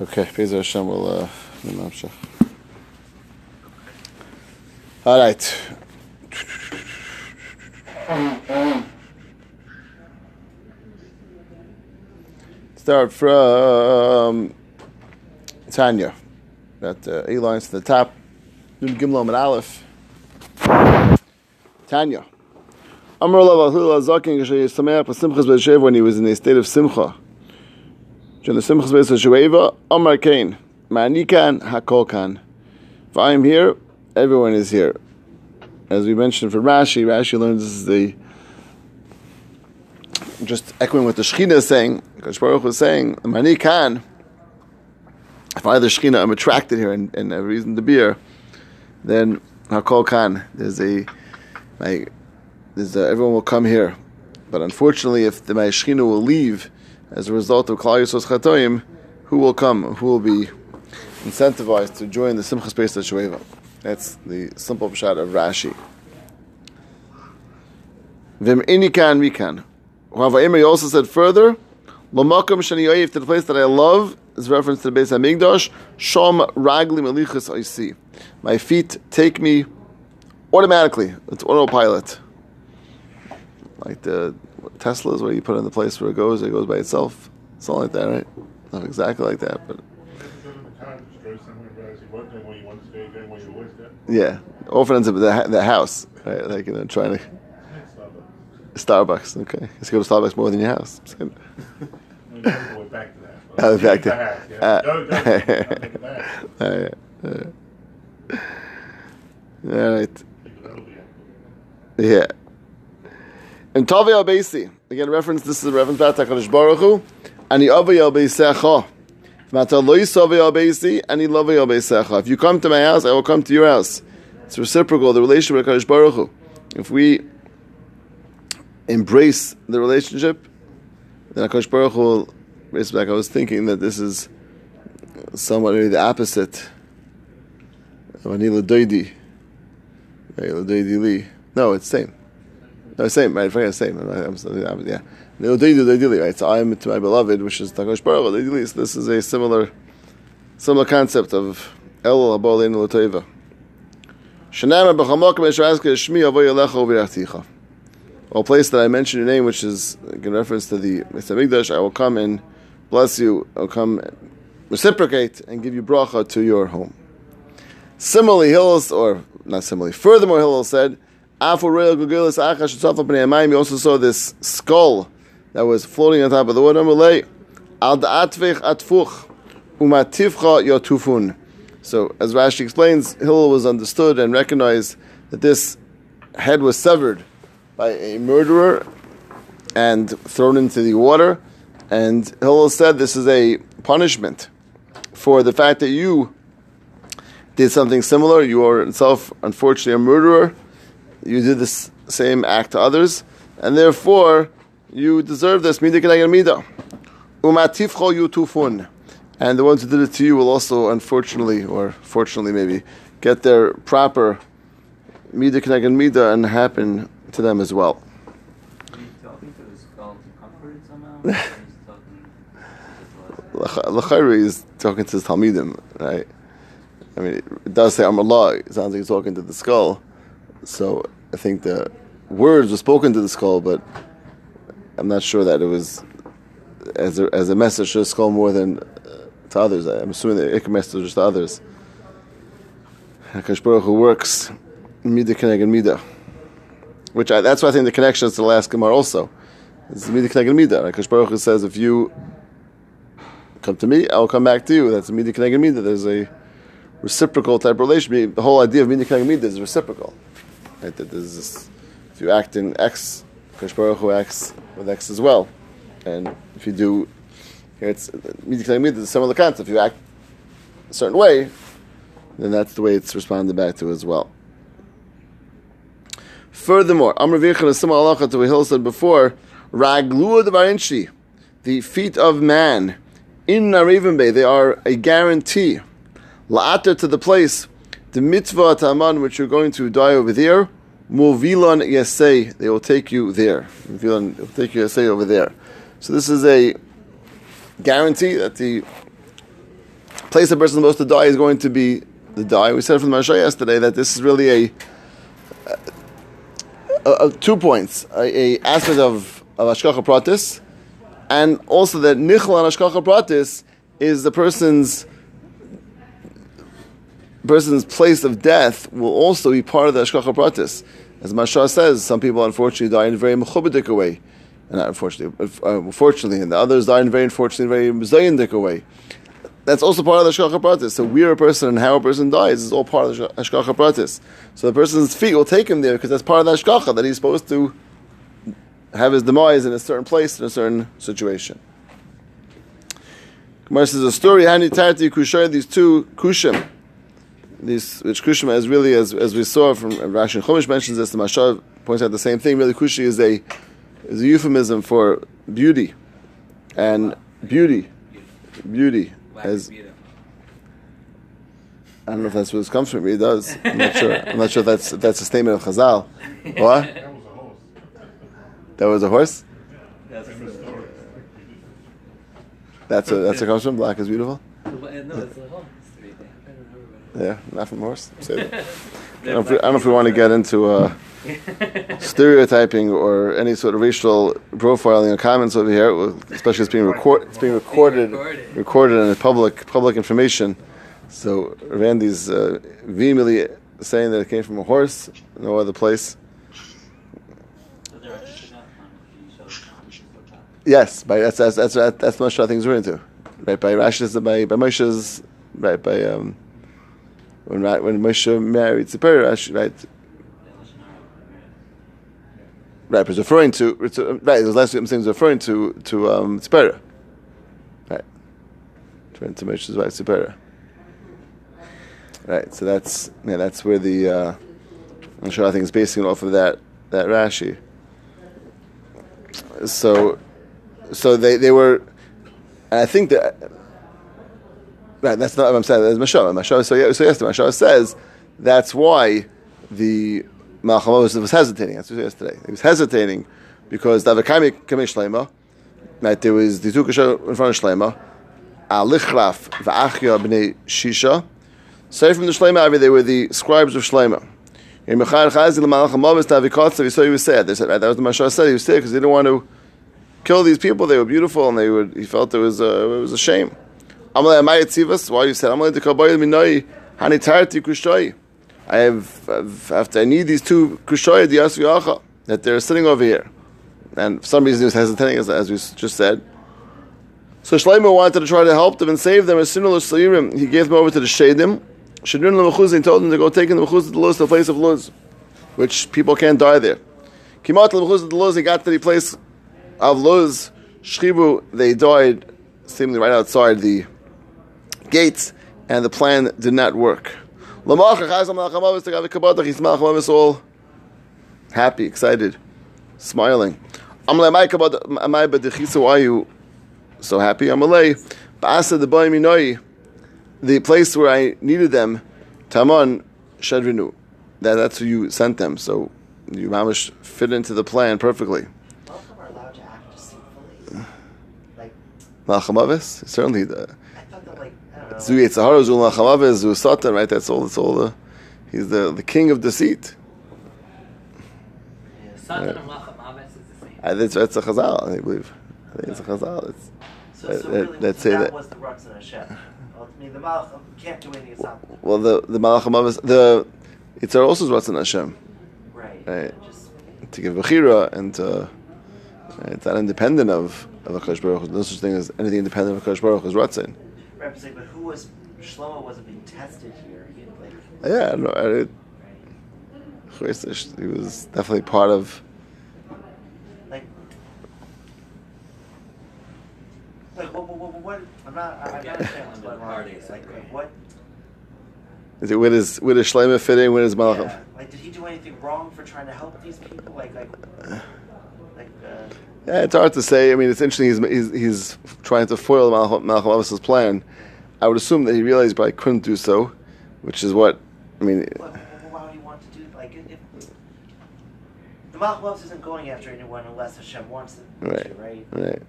Okay, Bezer Hashem will uh. All right. Start from Tanya. Got uh, eight lines to the top. Nun Gimel and Aleph. Tanya. Amr Lav Ahul Azakin Geshe Yisameach B'Simchas B'Shev when he was in a state of Simcha. The Simchas B'Shev Amr Kain. Manikan Hakolkan. If I am here, everyone is here. As we mentioned for Rashi, Rashi learns this is the just echoing what the Shekhinah is saying. Kosh Baruch was saying, Manikan. If I the Shekhinah, I'm attracted here and, and a reason to be here, then Hakol Khan, there's a like there's a, everyone will come here. But unfortunately, if the my Shekhinah will leave as a result of Klal Yisrael's Chatoim, who will come? Who will be incentivized to join the Simcha Simchas Beis Shueva? That's the simple shot of Rashi. Vim inikan mikan. However, he also said further, Lamakam shani to the place that I love is reference to the Beis Hamikdash. Shom ragli I see. My feet take me automatically. It's autopilot. Like the Teslas, where you put it in the place where it goes, it goes by itself. Something like that, right? Not exactly like that, but yeah, often ends up at the, the house, right? Like you know, trying to Starbucks. Okay, you go to Starbucks more than your house. Back to that. Oh, back to- that. Yeah. uh, Go, go, go. Back. Uh, uh, all right. Yeah. And Tavi al Beisi, again, reference, this is a reference back to HaKadosh Baruch Hu, and the the Lavi. If you come to my house, I will come to your house. It's reciprocal, the relationship with HaKadosh Baruch Hu. If we embrace the relationship, then HaKadosh Baruch Hu will raise back. I was thinking that this is somewhat maybe the opposite of Anila Doidi. No, it's same. No, same, right? Forget, same. I'm, I'm, yeah. No, Doidi Doidi Li, right? So I'm to my beloved, which is Takosh Baruch Doidi So this is a similar, similar concept of El Abol Leinu L'Toiva. Shanama b'chamokim esharazke shmi avoy alecha uvirachticha. Or place that I mention your name, which is in reference to the. Migdash, I will come and bless you, I will come reciprocate and give you bracha to your home. Similarly, Hillel, or not similarly, furthermore, Hillel said, You also saw this skull that was floating on top of the water. So, as Rashi explains, Hillel was understood and recognized that this head was severed by a murderer and thrown into the water. And Hillel said this is a punishment for the fact that you did something similar. You are yourself, unfortunately, a murderer. You did this same act to others, and therefore you deserve this. Mida keneged mida. Umatifcho yutufun. And the ones who did it to you will also, unfortunately, or fortunately maybe, get their proper mida keneged mida and happen to them as well. Are you talking to the skull to comfort it somehow? Or talking Lachari is talking to his Talmidim, right? I mean, it does say Amrullah. It sounds like he's talking to the skull. So I think the words were spoken to the skull, but I'm not sure that it was as a, as a message to the skull more than uh, to others. I'm assuming that it message just to others. Hakadosh Baruch works mida keneged mida, which I, that's why I think the connection is to the last Gemara also. It's mida keneged mida. Hakadosh Baruch says if you come to me, I'll come back to you. That's a mida keneged mida. There's a reciprocal type relationship. The whole idea of mida keneged mida is reciprocal. Right? That there's this, if you act in X, Kosh Baruch Hu acts with X as well. And if you do, here it's it's a similar concept. If you act a certain way, then that's the way it's responded back to as well. Furthermore, Amr Virchan is similar halacha to what Hill said before, Raglua Dvarinchi, the feet of man, in Narivim Bay, they are a guarantee. La'ater to the place, the mitzvah taman, which you're going to die over there, Movilan Yasei, they will take you there. Movilan will take you Yasei over there. So this is a guarantee that the place the person is supposed to die is going to be the die. We said from the Maharsha yesterday that this is really a, a, a two points, a, a aspect of, of Ashkacha Pratis, and also that Nichel and Ashkacha Pratis is the person's person's place of death will also be part of the Ashkacha Pratis. As Maharsha says, some people unfortunately die in a very mechubadik way. And not unfortunately, uh, unfortunately, and the others die in a very unfortunately, very zayandik way. That's also part of the Ashkacha Pratis. So where a person and how a person dies is all part of the Ashkacha Pratis. So the person's feet will take him there because that's part of the Ashkacha that he's supposed to have his demise in a certain place in a certain situation. Gemara says a story. Hani Tarti Kushar. These two kushim this which Kushima is really, as, as we saw from Rashi and Chumash mentions this, the Maharsha points out the same thing. Really, Kushi is a is a euphemism for beauty, and beauty, beauty. As I don't know if that's where this comes from. It does. I'm not sure. I'm not sure if that's if that's a statement of Chazal. What? That was a horse. That was a horse. That's. That's a that's a comes from black is beautiful. No, it's a whole history thing. I don't remember Yeah, nothing from horse. Say that. I don't, know if we, don't know if we want to get into uh, stereotyping or any sort of racial profiling or comments over here, especially it's being record, it's being recorded, recorded. in public public information. So Randy's uh, vehemently saying that it came from a horse, no other place. Yes, by that's that's that's that's, that's Moshe I think is referring to, right? By Rashi's, by by Moshe's, right? By um, when when Moshe married Tzipora, Rashi, right? Right, but it's referring to, uh, right, those last things referring to, to, um, Tzipora. Right. Referring to Moshe's wife, Tzipora. Right, so that's, yeah, that's where the, uh, I'm sure I think it's basing it off of that, that Rashi. So, so they, they were, and I think that, right, that's not what I'm saying, that's Maharsha. Maharsha, so, so yes, Maharsha says that's why the Malcham was, hesitating. That's what yesterday. He was hesitating because the Avakami Kamei Shlema, right, there was the two Kasha in front of Shlema, Alichraf v'Achya b'nei Shisha. Say from the Shlema, they were the scribes of Shlema. In Mechar Chazi l'Malcham Avos Tavikotzav, so he was sad. They said, right, that was the Maharsha said, he was sad because he didn't want to kill these people. They were beautiful and they would, he felt it was a, it was a shame. Amalei Amayat Tzivas, why you said, Amalei Tekabayil Minoi, Hani Tarti Kushtoi. I have, after I need these two kushoya diyasu yacha that they're sitting over here, and for some reason he was hesitating, as, as we just said. So Shlomo wanted to try to help them and save them. As soon as he gave them over to the shadim. Shadrin lemechuz, told them to go take in the mechuz to the the place of luz, which people can't die there. Kimat lemechuz the luz, he got to the place of luz. Shchivu, they died seemingly right outside the gates, and the plan did not work. He's all happy, excited, smiling. Why are you so happy? I'm Malay. The place where I needed them, Taman Shadrinu. That, that's who you sent them. So you mamish fit into the plan perfectly. Most of them are allowed to act deceitfully. Like, Malchamavis? Certainly the I thought that, like, I don't know. Zu Yitzhahara, Zu Malchamavis, Zu Satan, right? That's all that's all the he's the, the king of deceit. Yeah. Satan and Malcham is the same. I think it's, it's a chazal, I believe. I think it's a chazal. It's, So, so that- really, let's so say that, that- was the Ratzon Hashem. Ultimately, the Malach can't do anything. It's well, the the Malchamavis, the Yitzhahara also is Ratzon Hashem. right. Right. Just to give bechira and to, it's not independent of of a Baruch. Hu. No such thing as anything independent of a Baruch Hu is ratzin. Right, but say, but who was Shlomo wasn't being tested here? He, like, Yeah, no, I, he was definitely part of. like, like what, what, what, what I'm not. I, I'm not understanding what's Under going the on. party. Like, separate. like, what? Is it where does where does Shlomo fit in? Where does Malachim? Yeah, like, did he do anything wrong for trying to help these people? Like, like, like. Uh, Yeah, it's hard to say. I mean, it's interesting. He's he's, he's trying to foil Malachim Malachim Avos's plan. I would assume that he realized he probably couldn't do so, which is what I mean. Well, well, why would he want to do like if, if the Malchus isn't going after anyone unless Hashem wants it Right. to, right? Right.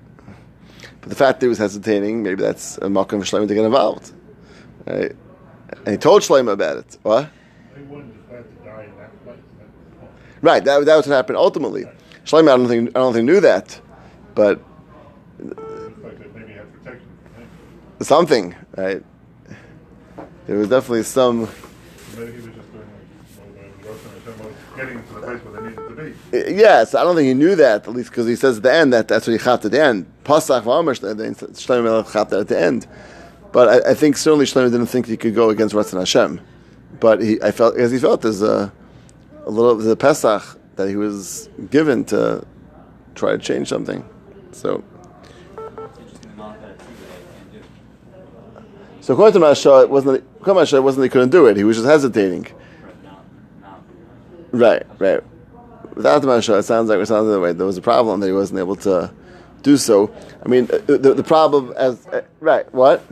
But the fact that he was hesitating, maybe that's a Malcolm Shlomo to get involved. Right? And he told Shlomo about it. What? They wouldn't have to die in that place. That's- Right. That, that was what happened ultimately. Shlomo, I don't think I don't think knew that, but something. Right. There was definitely some. Getting to the place where they needed to be. Yes, I don't think he knew that, at least because he says at the end that that's what he chapped at the end. Pasach Melech chapped at the end. But I, I think certainly Shlomo didn't think he could go against Ratzon Hashem. But he, I felt, as he felt, there's a, a little the Pesach that he was given to try to change something. So, so according to Maharsha, it wasn't, according to Maharsha, it wasn't he couldn't do it. He was just hesitating. Right, right. Without the Maharsha, it sounds like it sounds the way there was a problem that he wasn't able to do so. I mean, uh, the, the problem as uh, right, what?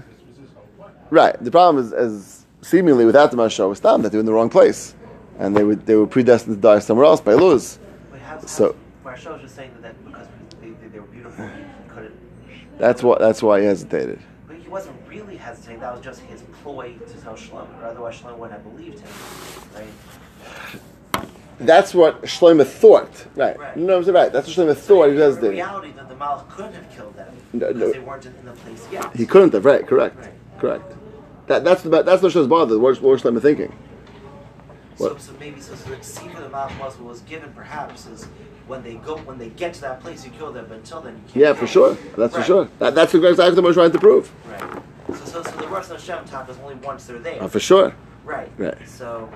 Right. The problem is, as seemingly without the Maharsha was Stam that they were in the wrong place, and they would they were predestined to die somewhere else by how, So- Maharsha was just saying that, because they, they, they were beautiful, he couldn't. That's what. That's why he hesitated. But he wasn't really hesitating. That was just his ploy to tell Shlomo, or otherwise Shlomo wouldn't have believed him, right? That's what Shlomo thought. Right. Right. No, I'm right. That's what Shlomo thought. He was In reality, that the Malach couldn't have killed them No, because no. they weren't in, the place yet. He couldn't have. Right. Correct. Right. Correct. That, that's the that's what Shlomo's bothered. What what was Shlomo thinking? So, so maybe so, so the secret of Malach was was given perhaps is when they go when they get to that place you kill them, but until then you can't. Yeah, for sure. That's for sure. That, that's exactly what we're trying to prove. Right. So, so, so the of Hashem talk is only once they're there. Uh, for sure. Right. Right. So,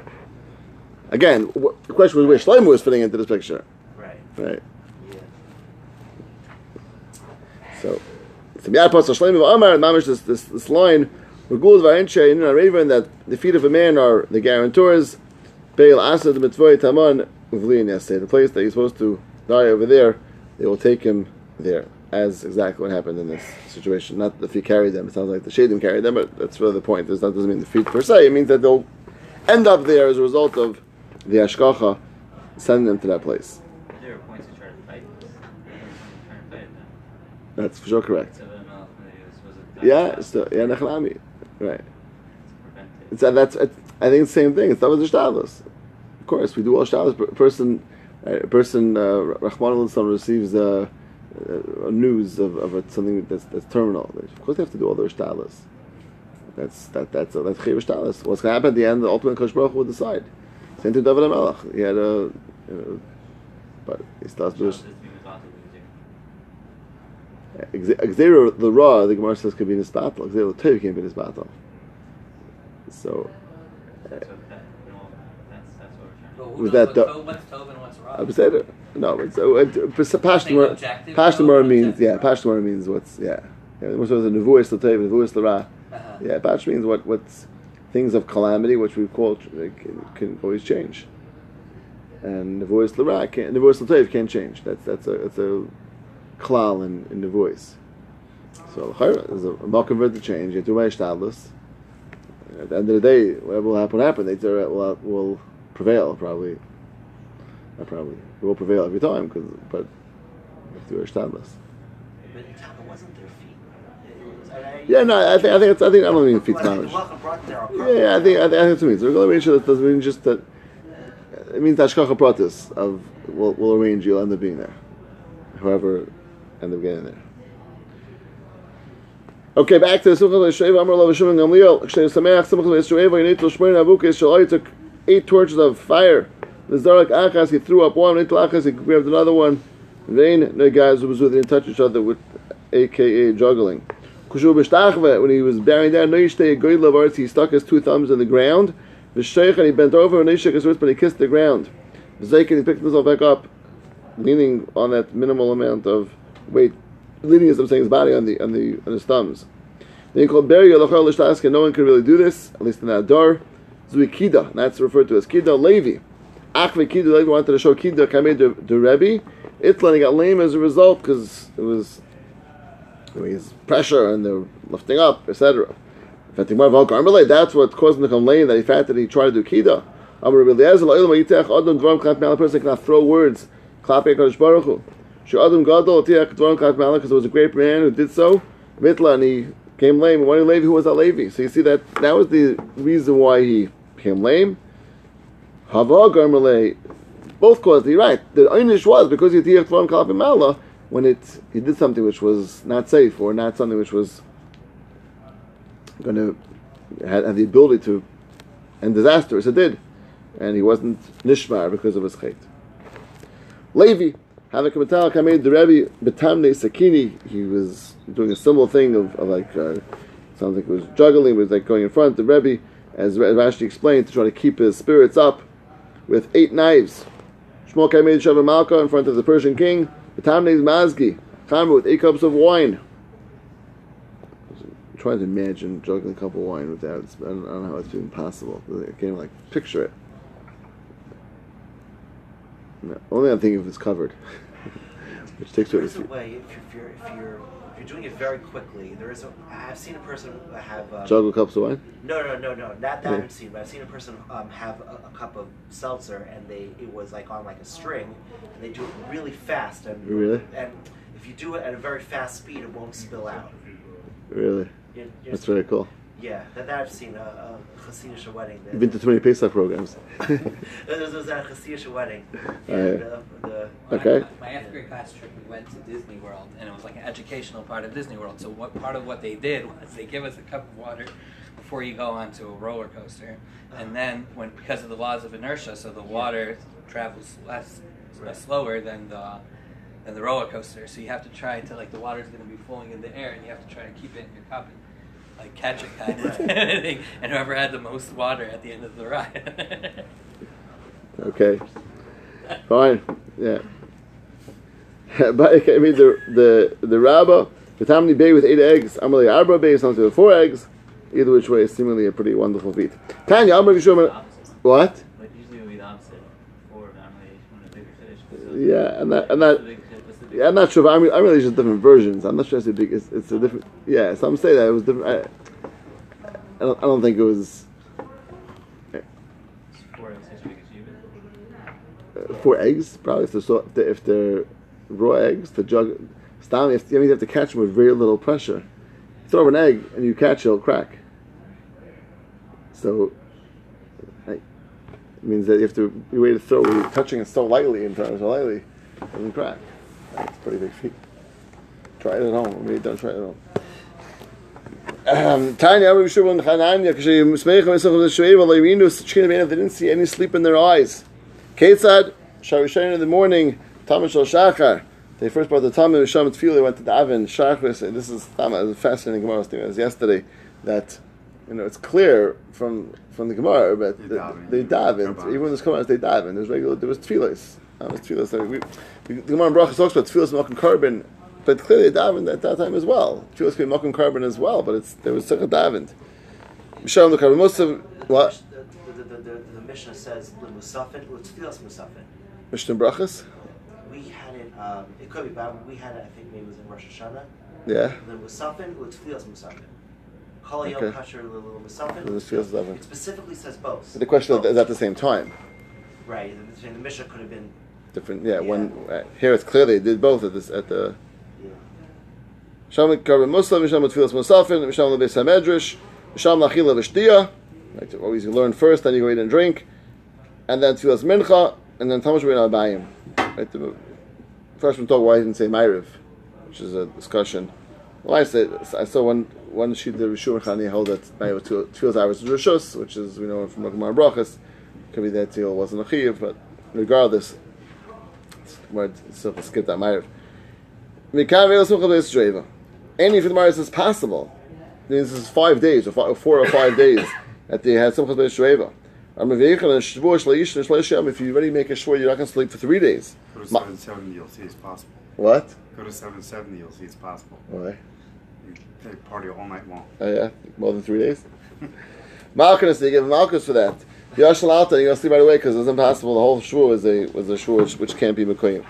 Again, wh- the question was where Shlomo was fitting into this picture. right. Right. Yeah. So, so Shlomo Amar Mamish this this, this line, Regul Varenche in Raven that the feet of a man are the guarantors. Beil Asad Mitzvoy Taman Uvlian Yaseh. The place that he's supposed to die over there, they will take him there. As exactly what happened in this situation. Not if he carried them. It sounds like the Shadim carried them, but that's really the point. That doesn't mean the feet per se. It means that they'll end up there as a result of the Ashkacha sending them to that place. There to try to fight this. There was someone trying to fight. That's for sure correct. So the Malach maybe was, was a Yeah, so, yeah, Nechalami. Right. It's, uh, that's, it's, I think it's the same thing. It's the Shtavos. Of course, we do all Shtavos. A person, a person, uh, Rahman al receives uh, uh, news of, of a, something that's, that's terminal. Of course, they have to do all their Shtavos. That's that that's that's Chayv Shtavos. What's going to happen at the end? The ultimate Kosh Baruch will decide. Same to David HaMelech. He had a, you know, but he still has to. Just to be without the music. Xero the Ra, the Gemara says, could be in his battle. Xero the Tov can't be in his battle. So that, you know, that's, that's what we're trying to Well, do. who Was that the- what's Tov- what's Tov what's Ra? I would say that. No, it's uh, it, Think Pashtumar. objective, Pashtumar though, means yeah. Pashtumar means what's yeah. Yeah, the most of the nevuas the tov, nevuas the ra. Uh-huh. Yeah, Pash means what what's things of calamity, which we call can, can always change. And nevuas the ra can't nevuas the can't change. That's that's a that's a klal in in nevuas. So chayra, there's a malkum for the change. You do my shtadlus. At the end of the day, whatever will happen, happen. They will will prevail probably. Not probably. It will prevail every time, cause, but we have to do our shtadlus. But Taka wasn't their feet. Was- I- I- Yeah, no, I think I think it's, I think I don't mean feet Well, I think mamish. the Malach brought their Yeah, I think I think, that's what it means. Regular arrangement that doesn't mean just that. It means hashkacha pratis of we'll, we'll arrange you'll end up being there, however, end up getting there. Okay, back to the Sukkah Sheva Amar Lav Shimon Gamliel. Kshay Sameach Simcha Sheva Yinit Shmein Avukis Shalai took eight torches of fire. The Zarak Achas he threw up one. Nitel Achas he grabbed another one. Vain the guys who was with they didn't touch each other with, AKA juggling. Kushu b'shtachve, when he was buried down, Noishtei Goyla Vartz, he stuck his two thumbs in the ground. V'sheich, and he bent over, and Noishek his wrist, but he kissed the ground. V'zeik, and he picked himself back up, leaning on that minimal amount of weight, leaning, I'm saying, his body on the on the on his thumbs. Then he called Yalachar L'shtaska, no one could really do this, at least in that door. Zui Kida, and that's referred to as Kida Levi. Achve Kida Levi wanted to show Kida to, to Rebbe. Itlan, got lame as a result, because it was was pressure and they were lifting up, etc. That's what caused him to come lame that he fact that he tried to do kida. A person cannot throw words. Klapei Hakadosh Baruch Hu. She adon gadol tiach because there was a great man who did so. Mitla and he came lame. One Levi who was a Levi. So you see that that was the reason why he became lame. Hava Garmalei, both caused. You're right. The Einish was because he had Tvam Kalaf Mala when it he did something which was not safe or not something which was going to had, the ability to end disaster. So it did, and he wasn't nishmar because of his chait. Levi, having come made the Rebbe betamne sakini. He was doing a similar thing of, of like uh, sounds like it was juggling, was like going in front of the Rebbe, as Rashi explained, to try to keep his spirits up with eight knives. Shmuel made Shavar Malka in front of the Persian king. Betamne mazgi, chamer with eight cups of wine. Trying to imagine juggling a cup of wine without. I don't, I don't know how it's even possible. I can't like picture it. No, only I'm thinking if it's covered, which takes There away. is a way if you're, if you're if you're if you're doing it very quickly. There is a. I've seen a person have. Um, Juggle cups of wine. No, no, no, no, not that Yeah. I've seen, but I've seen a person um, have a, a cup of seltzer and they it was like on like a string, and they do it really fast and Really? and if you do it at a very fast speed, it won't spill out. Really, You- you- that's very cool. Yeah, that, that I've seen uh, uh, a, a Hasidic wedding. That, You've been to too many Pesach programs. there was, was at a Hasidic wedding. And, uh, the, Okay. My, my eighth grade class trip, we went to Disney World, and it was like an educational part of Disney World. So what part of what they did was they give us a cup of water before you go onto a roller coaster, and uh-huh. then when because of the laws of inertia, so the water travels less Right. slower than the than the roller coaster. So you have to try to like the water's going to be flowing in the air, and you have to try to keep it in your cup and like catch it kind of thing. And whoever had the most water at the end of the ride. Okay. Fine. Yeah. but okay, I mean the the the rabba the tamni bay with eight eggs. I'm Amalei arba bay something with four eggs. Either which way is seemingly a pretty wonderful feat. Tanya, I'm The sure. opposite. What? But usually it would be the opposite. Four family, one of the bigger fish. Yeah, and that and that. Yeah, I'm not sure. I'm, I'm really just different versions. I'm not sure it's a big. It's, it's a different. Yeah, some say that it was different. I, I don't. I don't think it was uh, four eggs. Probably if they're, so, if they're, if raw eggs, the jug. You have to, you have to catch them with very little pressure. Throw an egg and you catch it, it'll crack. So, it means that you have to you way to throw. You're touching it so lightly and throwing it so lightly, it doesn't crack. That's pretty big feet. Try it at home. Maybe don't try it at home. Tanya, Um, Tanya, Rabbi Shimon Hananya, Kshayim Smeich Mesach of the Shoev, Alayvinu, the Beinav, they didn't see any sleep in their eyes. Ketzad, Sharishayin in the morning, Tamash al They first brought the Tamil Misham Tfil, they went to the Avin, Shachris, and this is Tama, fascinating Gemara, it was yesterday, that, you know, it's clear from, from the Gemara, but they, the, daven. they daven, even in this Gemara, they daven, there's regular, there was Tfilis. Uh, there was Tefillahs. So we, we, the Gemara in Brachas talks about Tefillahs, Malkum Carbon, but clearly davened at that time as well. Tefillahs could be Malkum Carbon as well, but it's, there was such a davened. Misham the Carbon, most of, what? The, the, the, the, the Mishnah says the Musafin, Utfilas Musafin. Mishnah Brachas? We had it. Um, it could be, but we had it. I think maybe it was in Rosh Hashanah. Yeah. The Musafin, Utfilas Musafin. Kol Yom Okay. Kasher Musafin. The Tefillas It specifically says both. The question is at the same time. Right. The, the Mishnah could have been. Different, yeah. When uh, here it's clear they did both at this at the Yeah. Misham Carbon Muslim, Misham Tefillas Musafin, Misham Lebeis Hamedrash, Misham Lachila V'Shtia. Right, always you learn first, then you go eat and drink, and then Tefillas Mincha, and then Tamash Bein Abayim. Right, the first one talk why he didn't say Ma'ariv, which is a discussion. Well, I said I saw one one sheet the Rishur Chani held that Ma'ariv was two two hours of Rishus, which is we know from Gemara Brachas. Could be that Teal wasn't a Chiv, but regardless, it's still skip that Ma'ariv. Mikav Eil Simcha Beis Dreva. Any of the Gemara is possible. This is five days, or five, four or five days that they had Simcha Beis Dreva. If you already make a shvur, you're not going to sleep for three days. Go to Ma- 770, you'll see it's possible. What? Go to 770, you'll see it's possible. Why? You they party all night long. Oh yeah, more than three days. Malchus, they give Malchus for that. Yashal Alta, you're to sleep right away because it's impossible. The whole shvur was a was a shvur which, which can't be mekayim.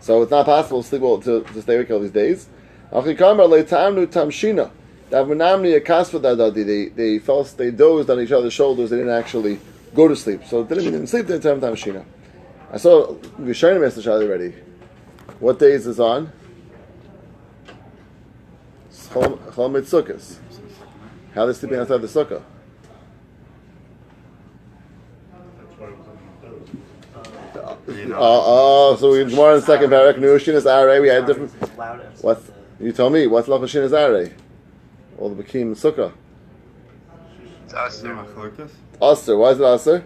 So it's not possible to sleep all, to, to stay awake all these days. They they fell they dozed on each other's shoulders. They didn't actually go to sleep. So they didn't sleep. Didn't have tamshina. I saw Rishonim message already. What day is this on? Chol. How are they sleeping outside the sukkah? That's why it was in the You know, Oh, oh, so we more in the second paragraph. Nushin Are. We had different. It's What? uh, You tell me. What's Lachashin Are? All the Bakim Sukkah. It's you us. know Machlokes? Aser. Why is it Aser?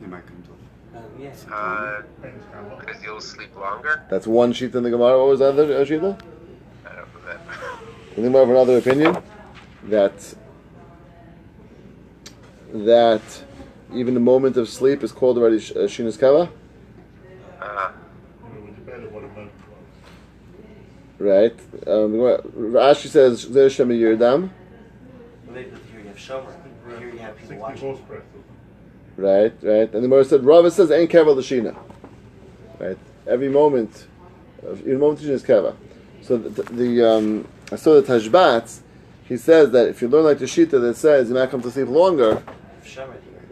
You might come to Uh, yeah. Uh, Things come up. because you'll sleep longer. That's one sheet in the Gemara. What was the other uh, sheet? I don't remember. Anyone have another opinion? That that even the moment of sleep is called already sh- uh, Shinas Kava, Uh, You know, we debated what a month was. right? Um, Rashi says Zer Shem Yirdam, maybe here you have Shomer. Here you have people watching. right? Right? And the Gemara said Rava says Ein Kava Lashina, right? Every moment, even moment Shinas Kava. So the, the um, I saw the Tashbat. He says that if you learn like the Shita that says you might come to sleep longer,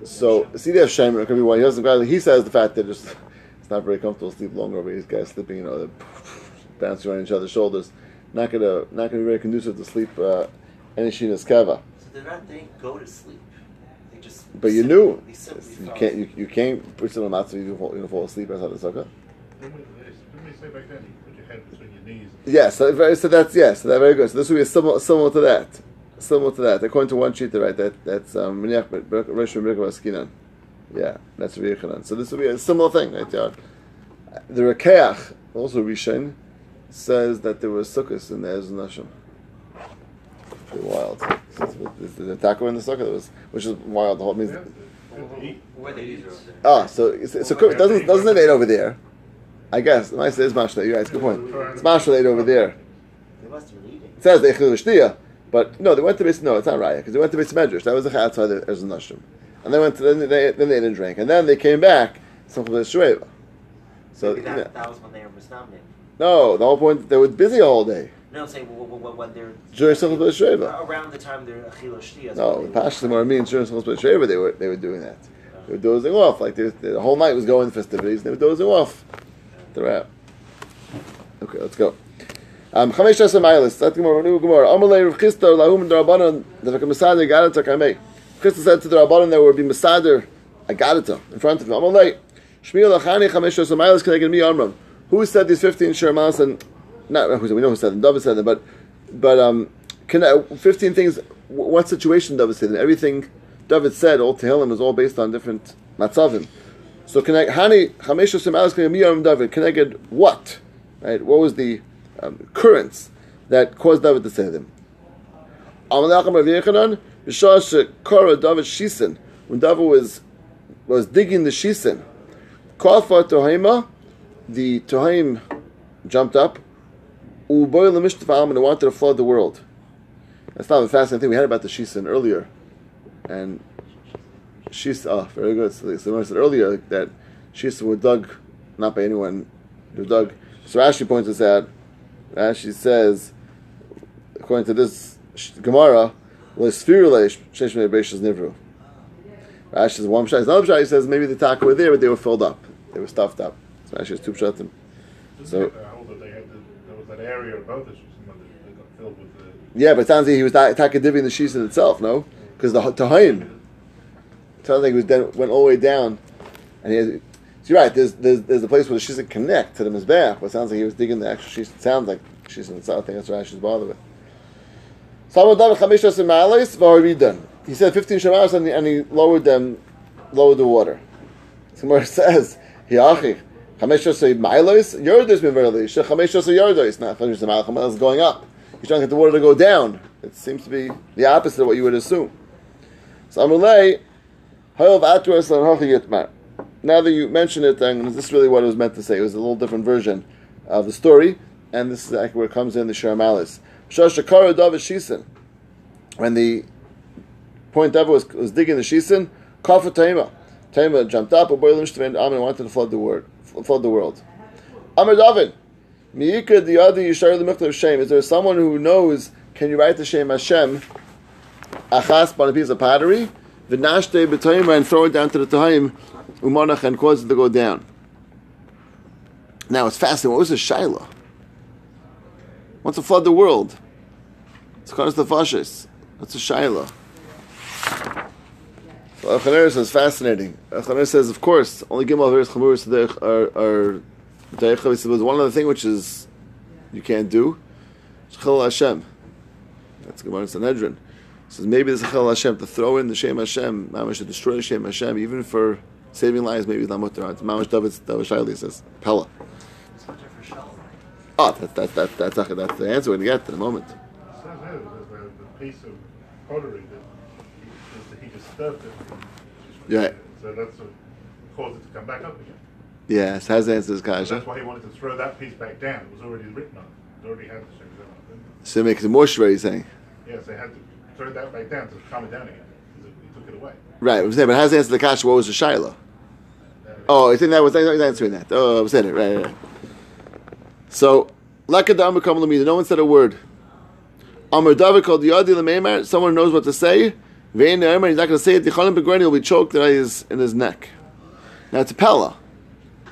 So see the Hashem it could be why he doesn't. He says the fact that just it's not very comfortable to sleep longer over these guys sleeping, you know, they're bouncing on each other's shoulders. Not gonna not gonna be very conducive to sleep uh, any shinas kava. So they're not. They go to sleep. They just. But you knew you can't you, you can't put some matzah you fall, you fall asleep outside the sukkah. Didn't we, didn't we say back then you put your head between your knees? Yes, so, so that's yes, so that's very good. So this would be similar similar to that, similar to that. According to one sheet, right? That that's um Miniach Rosh Skinan. Yeah, that's Richanan. So this will be a similar thing, right. The Rokeach, also Rishon, says that there was sukkahs in the Ezra Nashim. Pretty wild. The taco in the sukkah? Was, which is wild. The whole means. Yeah, eat. Eat. Ah, so it's, it's a cook. Doesn't doesn't it ate over there? I guess. I say it's mashla. You guys, good point. It's mashla ate over there. It says they chil but no, they went to base. No, it's not raya because they went to base medrash. That was the outside the Ezra Nashim, and they went. To, then they then they didn't drink, and then they came back. Shueva. So that, yeah. that was when they were misnominated. no, the whole point they were busy all day No, I'm saying when, they're during Simchas B'Sheva. around the time they're achila shtia. No, Pashtim or means during Simchas B'Sheva they were they were doing that. They were dozing off like the whole night was going festivities. and They were dozing off throughout. Okay, let's go. Um, Chamesh Tasa Mailis. That's Gemara. New Gemara. Amalei Rav Chisda Lahum Darabanan. The Chisda said to the Rabbanan there would be Masader Agadata in front of him. Amalei Shmiel Lachani Chamesh Tasa Mailis Keneged Mi Amram. Who said these fifteen Shermas and not who said we know who said them. David said them, but but um, can I, fifteen things. What situation David said them? Everything David said all Tehillim is all based on different matzavim. So can I Hani Chamesh Tasa Mailis Keneged Mi Amram David Keneged what? Right? What was the um, currents that caused David to say them? Amalacham Rav Yechanan, B'shah Shekara David Shisen, when David was was digging the Shisen, Kafa Tohaima, the Tohaim jumped up, Uboy Lemishtavam, and wanted to flood the world. That's not the fascinating thing we had about the Shisen earlier, and Shis, oh, very good. So, so I said earlier that Shisen were dug not by anyone, they were dug. So Rashi points this out. Rashi says, according to this Gemara, "L'sfirule sheish me'beishas nivru." Rashi says one pshat. Another pshat he says maybe the taka were there, but they were filled up. They were stuffed up. So Rashi has two pshatim. So- uh, hold that they had the, there was that area above this, that they got filled with the. Yeah, but it sounds like he was ta- taka divvying the shis in itself, no? Because the tahayim. Sounds like he was then went all the way down, and he. Has, so you're right. There's there's there's a place where the shis connect to the mizbeach, but it sounds like he was digging the actual shis. It sounds like shis in itself. I think that's what Rashi's bothered with. Salmon David Chamisha Semalis Vaharidan. He said 15 shemaras and, he- and he lowered them, lowered the water. Somewhere says, Hiachi, Chamisha Semalis, Yordis Miverli, Shechamisha Yordis, not Chamisha Semalis is going up. He's trying to get the water to go down. It seems to be the opposite of what you would assume. So Amalei, Hayav Atras and Hachi Yitmar. Now that you mention it, and this is really what it was meant to say. It was a little different version of the story, and this is where it comes in the Sharmalis. Shashakara David Shisen. When the point David was, was digging the Shisen, Kafa Taima. Taima jumped up, and Boilim Shtevin Amin wanted to flood the world. Flood the world. Amr David. Miika the other Yishar the of Shem. Is there someone who knows? Can you write the Shem Hashem? Achas on a piece of pottery, v'nashte b'toyim and throw it down to the tohim, umanach and cause it to go down. Now it's fascinating. What was the shaila? Wants to flood the world. It's called the Tafashis. That's a Shaila. So Achaner says fascinating. Uh, Achaner says, of course, only Gimel Averis Chamuris are are Deichav. He there's one other thing which is you can't do. Chil Hashem. That's Gemara in Sanhedrin. He says maybe there's a Chil Hashem to throw in the Shem Hashem. Mamash to destroy the Shem Hashem, even for saving lives. Maybe it's not mutter. It's David David Shaili says Pella. It's much for shalom. Oh, that, that, that, that's, that's, that's the answer we're going to get in a moment. It there the, the piece of pottery that he, disturbed it. Yeah. So that's what caused it to come back up again. Yes, has answers, So Kasha. that's why he wanted to throw that piece back down. It was already written on it. It already had the Shem it. So it makes it shver, he's saying. Yes, they had to throw that back down to calm it down again. Because he took it away. Right, I was saying, but has answered the Kasha, what was the Shiloh? Uh, oh, I think that was, I was answering that. Oh, I was saying it, right, right. right. So, no one said a word. The someone knows what to say. He's not going to say it. Tichalim Begrani will be choked in his, in his neck. Now, it's a Pella,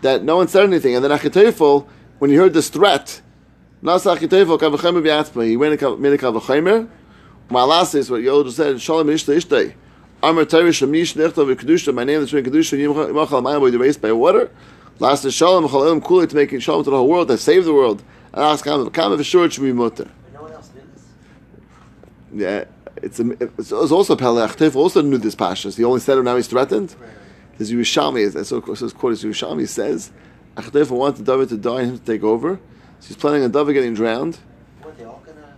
that no one said anything. And then Achitefel, when he heard this threat, Nasa he went and made a Kavachemer. Malas is what Yod said, Shalom Ishta Ishtay. Amar Torah Shamish Nechta V'Kedusha, my name is Kedusha, Yimachal Mayim, will be erased by water. Last is Shalom Chalalim Kuli to make Shalom to the whole world, to save the world. And ask Kama, Kama V'Shur, it should be mutter. But no one else knew this. Yeah, it's, a, it's, it's also Pelech. Tef also knew this pashas. He only said it now he's threatened. Because Yerushalmi, as so so quote is Yerushalmi says, Achdef wanted David to die and him to take over. So he's planning on David getting drowned. What, they all gonna...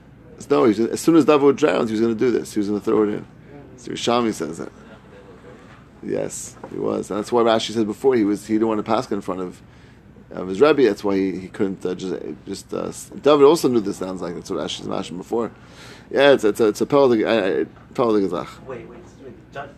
No, he's, as soon as David would drown, he was going to do this. He was going to throw it in. So Yerushalmi says that. Yes, he was. And that's why Rashi said before he was he didn't want to pass in front of of his Rebbe. That's why he, he couldn't uh, just just. Uh, David also knew this sounds like that's what Rashi's mentioned before. Yeah, it's it's a it's a Peldig Gezach. Wait, wait, wait.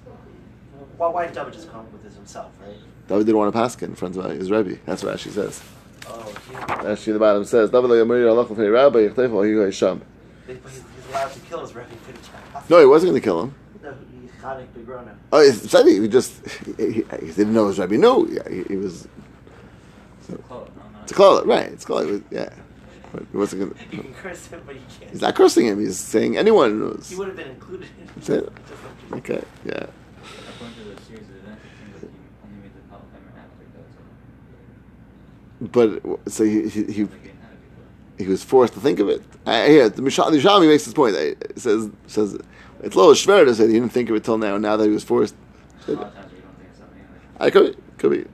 Why, why did David just come up with this himself, right? David didn't want to pass in front of his Rebbe. That's what Rashi says. Oh, he, Rashi the bottom says David lo yamir alach l'fnei Rabbi yichtef al hiyu Hisham. but he's, allowed to kill his Rebbe, but he can't. No, he wasn't going to kill him. No, he's Chanik Begrona. Oh, he uh, said he, he just he, he, he didn't know his Rebbe knew. Yeah, he, he was Close, no, no. to call it right. It's called it. Yeah, but he wasn't going You to. can curse him, but you can't. He's not cursing him. He's saying anyone knows. He would have been included in That's it. Okay, yeah. According to the series of events, it seems like he only made the Palestine after that. But so he he, he, he had it he was forced to think of it. I, here, the Mishal, the Yerushalmi makes this point. It says says it's a little schwer to say he didn't think of it till now. Now that he was forced. A lot of times we don't think of something like I could could be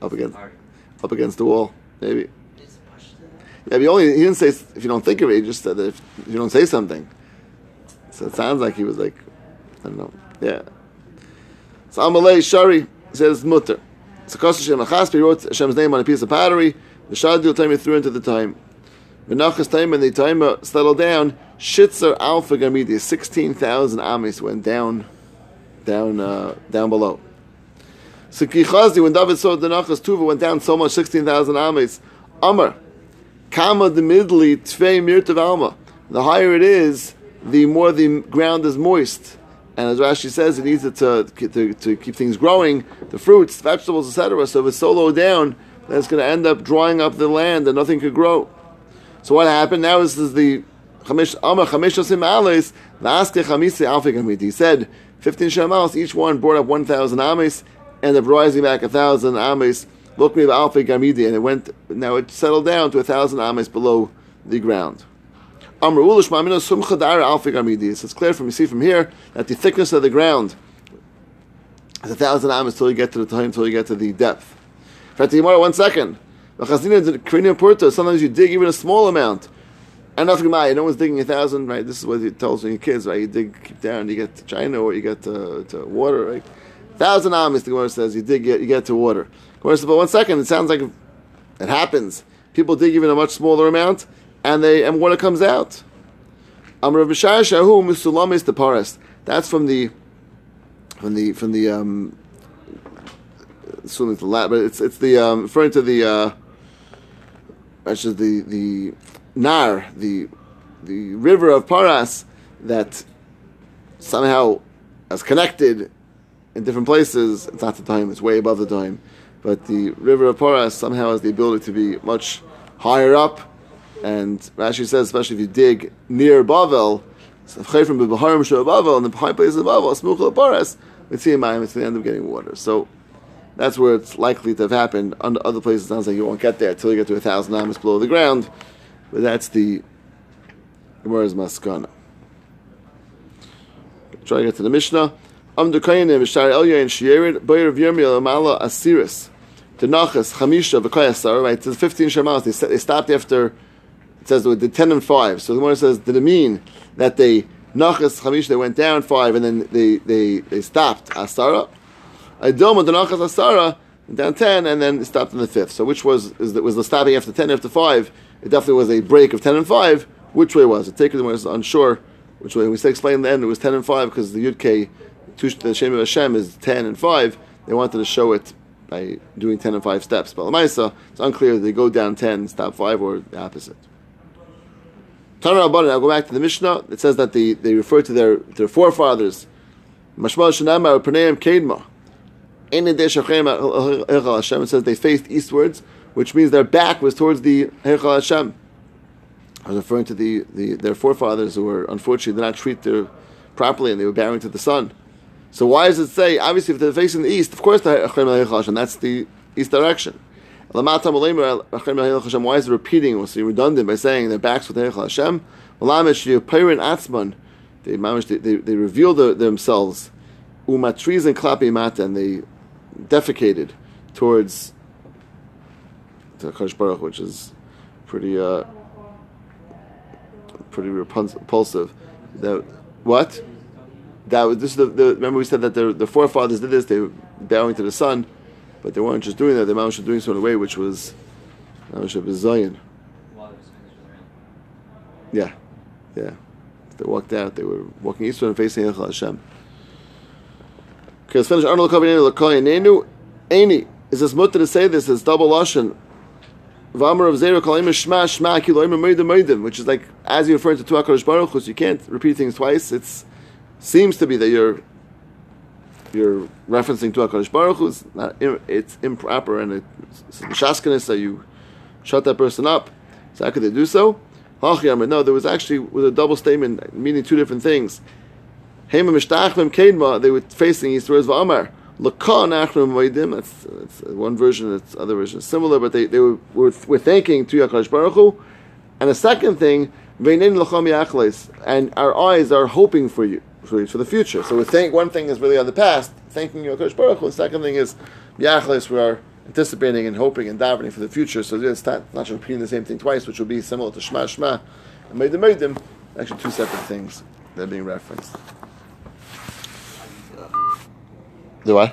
up against party. up against the wall, maybe. It's pushed to that. Yeah, but he only he didn't say if you don't think of it. He just said that if you don't say something. So it sounds like he was like, I don't know. Yeah. So Amalei Shari says mutter. So Kosh Hashem Achaspi wrote Hashem's name on a piece of pottery. The Shadil time he threw into the time. Menachas time and the time settled down. Shitzer Alpha Gamidi, sixteen thousand amis went down, down, uh, down below. So Kichazi, when David saw the Nachas Tuva went down so much, sixteen thousand amis. Amar. Kama the midli tvei mirtav alma. The higher it is, the more the ground is moist. And as Rashi says, it needs it to, to, to keep things growing, the fruits, vegetables, etc. So if it's so low down, then it's going to end up drying up the land and nothing could grow. So what happened? Now this is the He said, 15 shemals, each one brought up 1,000 ames, and up rising back a 1,000 ames. Look me Alfi Gamidi, and it went, now it settled down to a 1,000 ames below the ground. So it's clear from, you see from here, that the thickness of the ground is a 1,000 ames until you get to the time, until you get to the depth. Fatimara, one second. Sometimes you dig even a small amount. And nothing my no one's digging a thousand, right? This is what he tells your kids, right? You dig keep down, you get to China or you get to, to water, right? Thousand amis, the Gemara says, you dig you get to water. Gemara says, but one second, it sounds like it happens. People dig even a much smaller amount, and they and water comes out. Amr Shahu Musulamis the. That's from the from the from the um assuming it's the Latin, but it's it's the um, referring to the uh, actually the the Nar, the the river of Paras that somehow is connected in different places. It's not the time; it's way above the time. But the river of Paras somehow has the ability to be much higher up. And Rashi says, especially if you dig near Bavel, b'Baharim Shabavel, and the high places of Bavel, Paras, we see Mayim, it's the end of getting water. So that's where it's likely to have happened. Under other places, it sounds like you won't get there until you get to a thousand amas below the ground. But that's the Gemara's Maskana. Try to get to the Mishnah. Am de Kayanim, Shar Elya and Shierid, Boyer of Yirmiel, Amala Asiris, the Nachas, Chamisha, V'Kayasar, right? It's 15 Shemalas. They, they stopped after, it says the 10 and 5. So the Gemara says, did it mean that they, Nachas, Chamisha, they went down 5 and then they, they, they stopped Asara? Idoma, the Nachas Asara, down 10 and then stopped in the 5th. So which was, is that, was the stopping after 10 after 5? It definitely was a break of 10 and 5. Which way was it? Take it was unsure which way. We said explain the end, it was 10 and 5 because the Yud K, the Shem of Hashem is 10 and 5. They wanted to show it by doing 10 and 5 steps. But Lamaisa, it's unclear they go down 10, stop 5, or the opposite. Rabbanan, I'll go back to the Mishnah. It says that they, they refer to their, their forefathers. Mashmal Shanama, Perneim Kedma. Hashem, it says they faced eastwards, which means their back was towards the Heichal Hashem. I was referring to the, the their forefathers who were unfortunately did not treat their properly and they were bowing to the sun. So why does it say obviously if they're facing the east, of course the and that's the east direction. Why is it repeating? It redundant by saying their backs with Hashem? They, they, they reveal the, themselves umatriz and klapi mata, and they defecated towards the Kadosh Baruch, which is pretty uh, pretty repulsive. That what? That was this is the, the remember we said that the, the forefathers did this. They were bowing to the sun, but they weren't just doing that. They were doing so in a way which was mamish of Zion. Yeah, yeah. They walked out. They were walking eastward and facing Heichal Hashem. Okay, let's finish. Arnold Kavinenu Lakoyanenu. Any is this mutter to say this? It's double lashon. Which is like as you refer to Tuah Kadosh Baruch Hu, so you can't repeat things twice. It seems to be that you're you're referencing Tuah Kadosh Baruch. It's, not, it's improper and it's shaskanis that you shut that person up. So how could they do so? No, there was actually with a double statement meaning two different things. They were facing eastwards V'amar. That's, that's one version, that's other version similar, but they, they were, were, were thanking to Yakash Baruch Hu. And the second thing, and our eyes are hoping for you, for, you, for the future. So we think one thing is really on the past, thanking Yakash Baruch Hu. The second thing is Yachles, we are anticipating and hoping and davening for the future. So it's not, not repeating the same thing twice, which will be similar to Shema Shema and Moedim Moedim, actually two separate things that are being referenced. Do I?